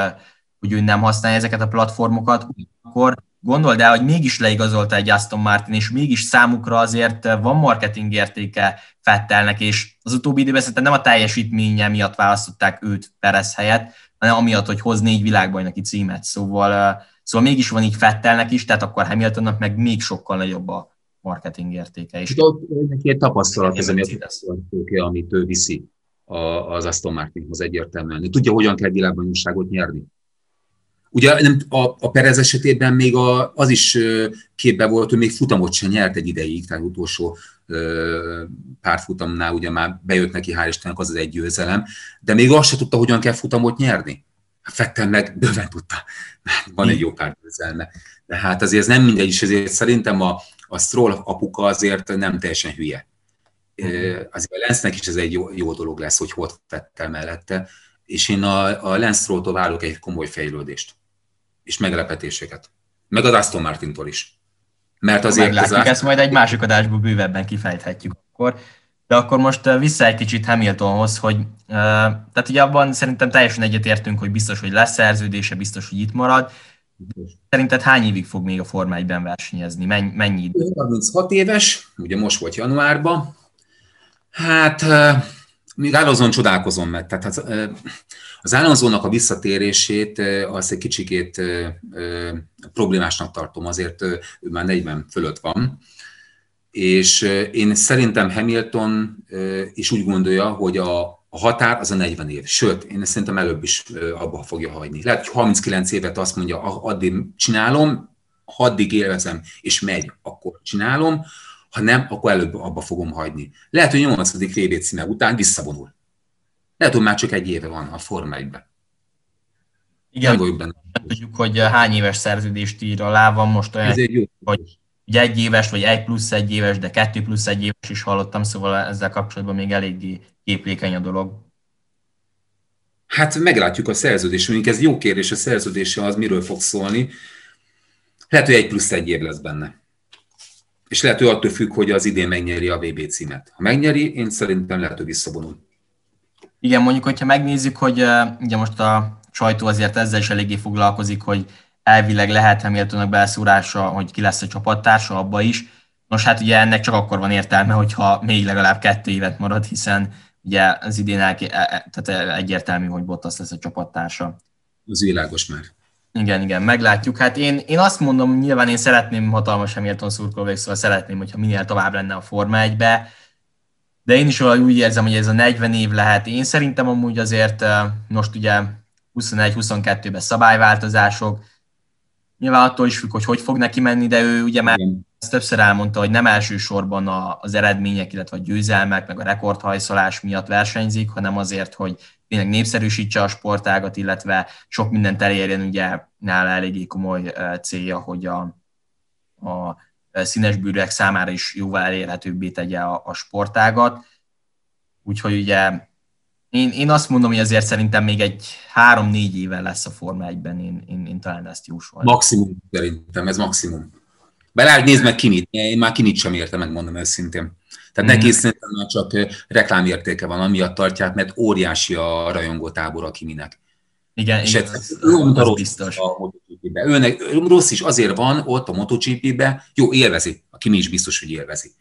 hogy ő nem használja ezeket a platformokat. Akkor gondold el, hogy mégis leigazolta egy Aston Martin, és mégis számukra azért van marketing értéke Fettelnek, és az utóbbi időben szerintem nem a teljesítménye miatt választották őt Perez helyett, hanem amiatt, hogy hoz négy világbajnoki címet. Szóval, szóval mégis van így Fettelnek is, tehát akkor Hamiltonnak meg még sokkal nagyobb a marketing értéke is. Neki egy tapasztalat, ez amit ő viszi az Aston Martinhoz egyértelműen. Tudja, hogyan kell világbajnokságot nyerni. Ugye nem, a, a Perez esetében még a, az is képbe volt, hogy még futamot sem nyert egy ideig, tehát utolsó pár futamnál ugye már bejött neki, hál' Istennek az az egy győzelem, de még azt se tudta, hogyan kell futamot nyerni. Fettel meg bőven tudta, van egy jó pár győzelme. De hát azért ez nem mindegy, és ezért szerintem a, a Stroll apuka azért nem teljesen hülye. Azért a Lenznek is ez egy jó, jó dolog lesz, hogy volt Fettel mellette, és én a, a Lenz Strolltól várok egy komoly fejlődést, és meglepetéseket. Meg az Aston Martintól is. Mert azért Meglátjuk, az... ezt majd egy másik adásból bővebben kifejthetjük akkor. De akkor most vissza egy kicsit Hamiltonhoz, hogy tehát ugye abban szerintem teljesen egyetértünk, hogy biztos, hogy lesz szerződése, biztos, hogy itt marad. Szerinted hány évig fog még a Forma 1-ben versenyezni? Mennyi, mennyi idő? 36 éves, ugye most volt januárban. Hát még Alonzon csodálkozom meg. Tehát az, az Alonzónak a visszatérését azt egy kicsikét problémásnak tartom, azért ő már 40 fölött van. És én szerintem Hamilton is úgy gondolja, hogy a, a határ az a 40 év. Sőt, én szerintem előbb is abba fogja hagyni. Lehet, hogy 39 évet azt mondja, addig csinálom, ha addig élvezem, és megy, akkor csinálom, ha nem, akkor előbb abba fogom hagyni. Lehet, hogy 8. VB címe után visszavonul. Lehet, hogy már csak egy éve van a Forma 1 Igen, nem benne. Tudjuk, hogy hány éves szerződést ír alá, van most olyan, jó. hogy egy éves, vagy egy plusz egy éves, de kettő plusz egy éves is hallottam, szóval ezzel kapcsolatban még eléggé képlékeny a dolog. Hát meglátjuk a szerződésünk, ez jó kérdés, a szerződése az miről fog szólni. Lehet, hogy egy plusz egy év lesz benne. És lehet, hogy attól függ, hogy az idén megnyeri a VB címet. Ha megnyeri, én szerintem lehet, hogy visszavonul. Igen, mondjuk, hogyha megnézzük, hogy ugye most a sajtó azért ezzel is eléggé foglalkozik, hogy elvileg lehet Hamiltonnak beleszúrása, hogy ki lesz a csapattársa abba is. Nos, hát ugye ennek csak akkor van értelme, hogyha még legalább kettő évet marad, hiszen ugye az idén el, e- e- tehát egyértelmű, hogy Bottas lesz a csapattársa. Az világos már. Igen, igen, meglátjuk. Hát én, én azt mondom, nyilván én szeretném hatalmas Hamilton szurkolók, szóval szeretném, hogyha minél tovább lenne a Forma 1-be, de én is valahogy úgy érzem, hogy ez a 40 év lehet. Én szerintem amúgy azért most ugye 21-22-ben szabályváltozások, nyilván attól is függ, hogy hogy fog neki menni, de ő ugye már ezt többször elmondta, hogy nem elsősorban az eredmények, illetve a győzelmek, meg a rekordhajszolás miatt versenyzik, hanem azért, hogy tényleg népszerűsítse a sportágat, illetve sok mindent elérjen, ugye nála eléggé komoly célja, hogy a, a színesbűrűek számára is jóval elérhetőbbé tegye a, a sportágat. Úgyhogy ugye én, én azt mondom, hogy azért szerintem még egy három-négy éve lesz a Forma 1-ben, én, én, én talán ezt jósolnám. Maximum szerintem, ez maximum. Belát nézd meg Kinit, én már Kinit sem értem, megmondom őszintén. Tehát mm. neki szerintem már csak reklámértéke van, amiatt tartják, mert óriási a rajongó tábor a Kiminek. Igen, és igen, ez, az, az biztos. A MotoGP-be. Őnek, rossz is azért van ott a MotoGP-be, jó, élvezi, a Kimi is biztos, hogy élvezi.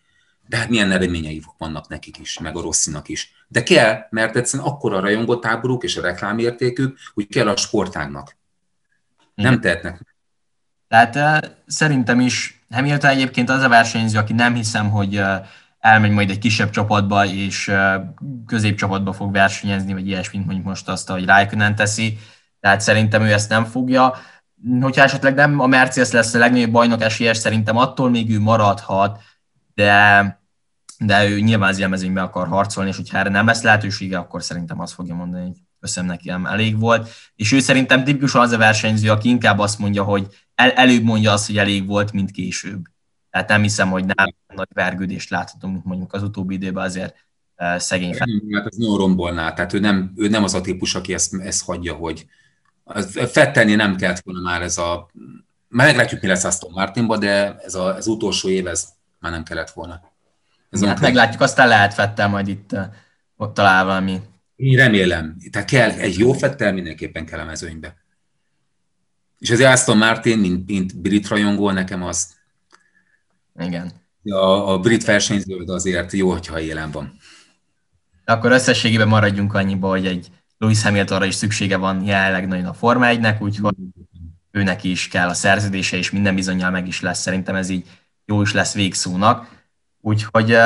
De hát milyen eredményei vannak nekik is, meg a Rosszinak is. De kell, mert egyszerűen akkor a rajongó táboruk és a reklámértékük, hogy kell a sportágnak. Nem tehetnek. Tehát szerintem is Hamilton egyébként az a versenyző, aki nem hiszem, hogy elmegy majd egy kisebb csapatba, és középcsapatba fog versenyezni, vagy ilyesmit mondjuk most azt, hogy Raikkonen teszi. Tehát szerintem ő ezt nem fogja. Hogyha esetleg nem a Mercedes lesz a legnagyobb bajnok esélyes, szerintem attól még ő maradhat, de de ő nyilván az élmezőnybe akar harcolni, és hogyha erre nem lesz lehetősége, akkor szerintem azt fogja mondani, hogy köszönöm nekem, elég volt. És ő szerintem tipikusan az a versenyző, aki inkább azt mondja, hogy el, előbb mondja azt, hogy elég volt, mint később. Tehát nem hiszem, hogy nem nagy vergődést láthatunk, mondjuk az utóbbi időben azért uh, szegény fel. Hát ez nagyon rombolná, tehát ő nem, ő nem az a típus, aki ezt, ezt hagyja, hogy fettelni nem kellett volna már ez a... Már meglátjuk, mi lesz Aston Martinba, de ez a, az utolsó év, ez már nem kellett volna. Ez hát meglátjuk, aztán lehet Fettel majd itt ott talál valami. Én remélem. Tehát kell, egy jó Fettel mindenképpen kell a mezőnybe. És az Aston Martin, mint, mint brit rajongó, nekem az... Igen. A, a brit versenyző azért jó, hogyha élen van. Akkor összességében maradjunk annyiba, hogy egy Lewis Hamiltonra is szüksége van jelenleg nagyon a Forma 1-nek, úgyhogy őnek is kell a szerződése, és minden bizonyal meg is lesz. Szerintem ez így jó is lesz végszónak. Úgyhogy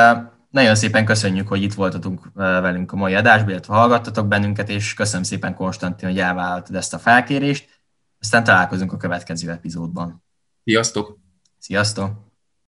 nagyon szépen köszönjük, hogy itt voltatunk velünk a mai adásban, illetve hallgattatok bennünket, és köszönöm szépen Konstantin, hogy elvállaltad ezt a felkérést. Aztán találkozunk a következő epizódban. Sziasztok! Sziasztok!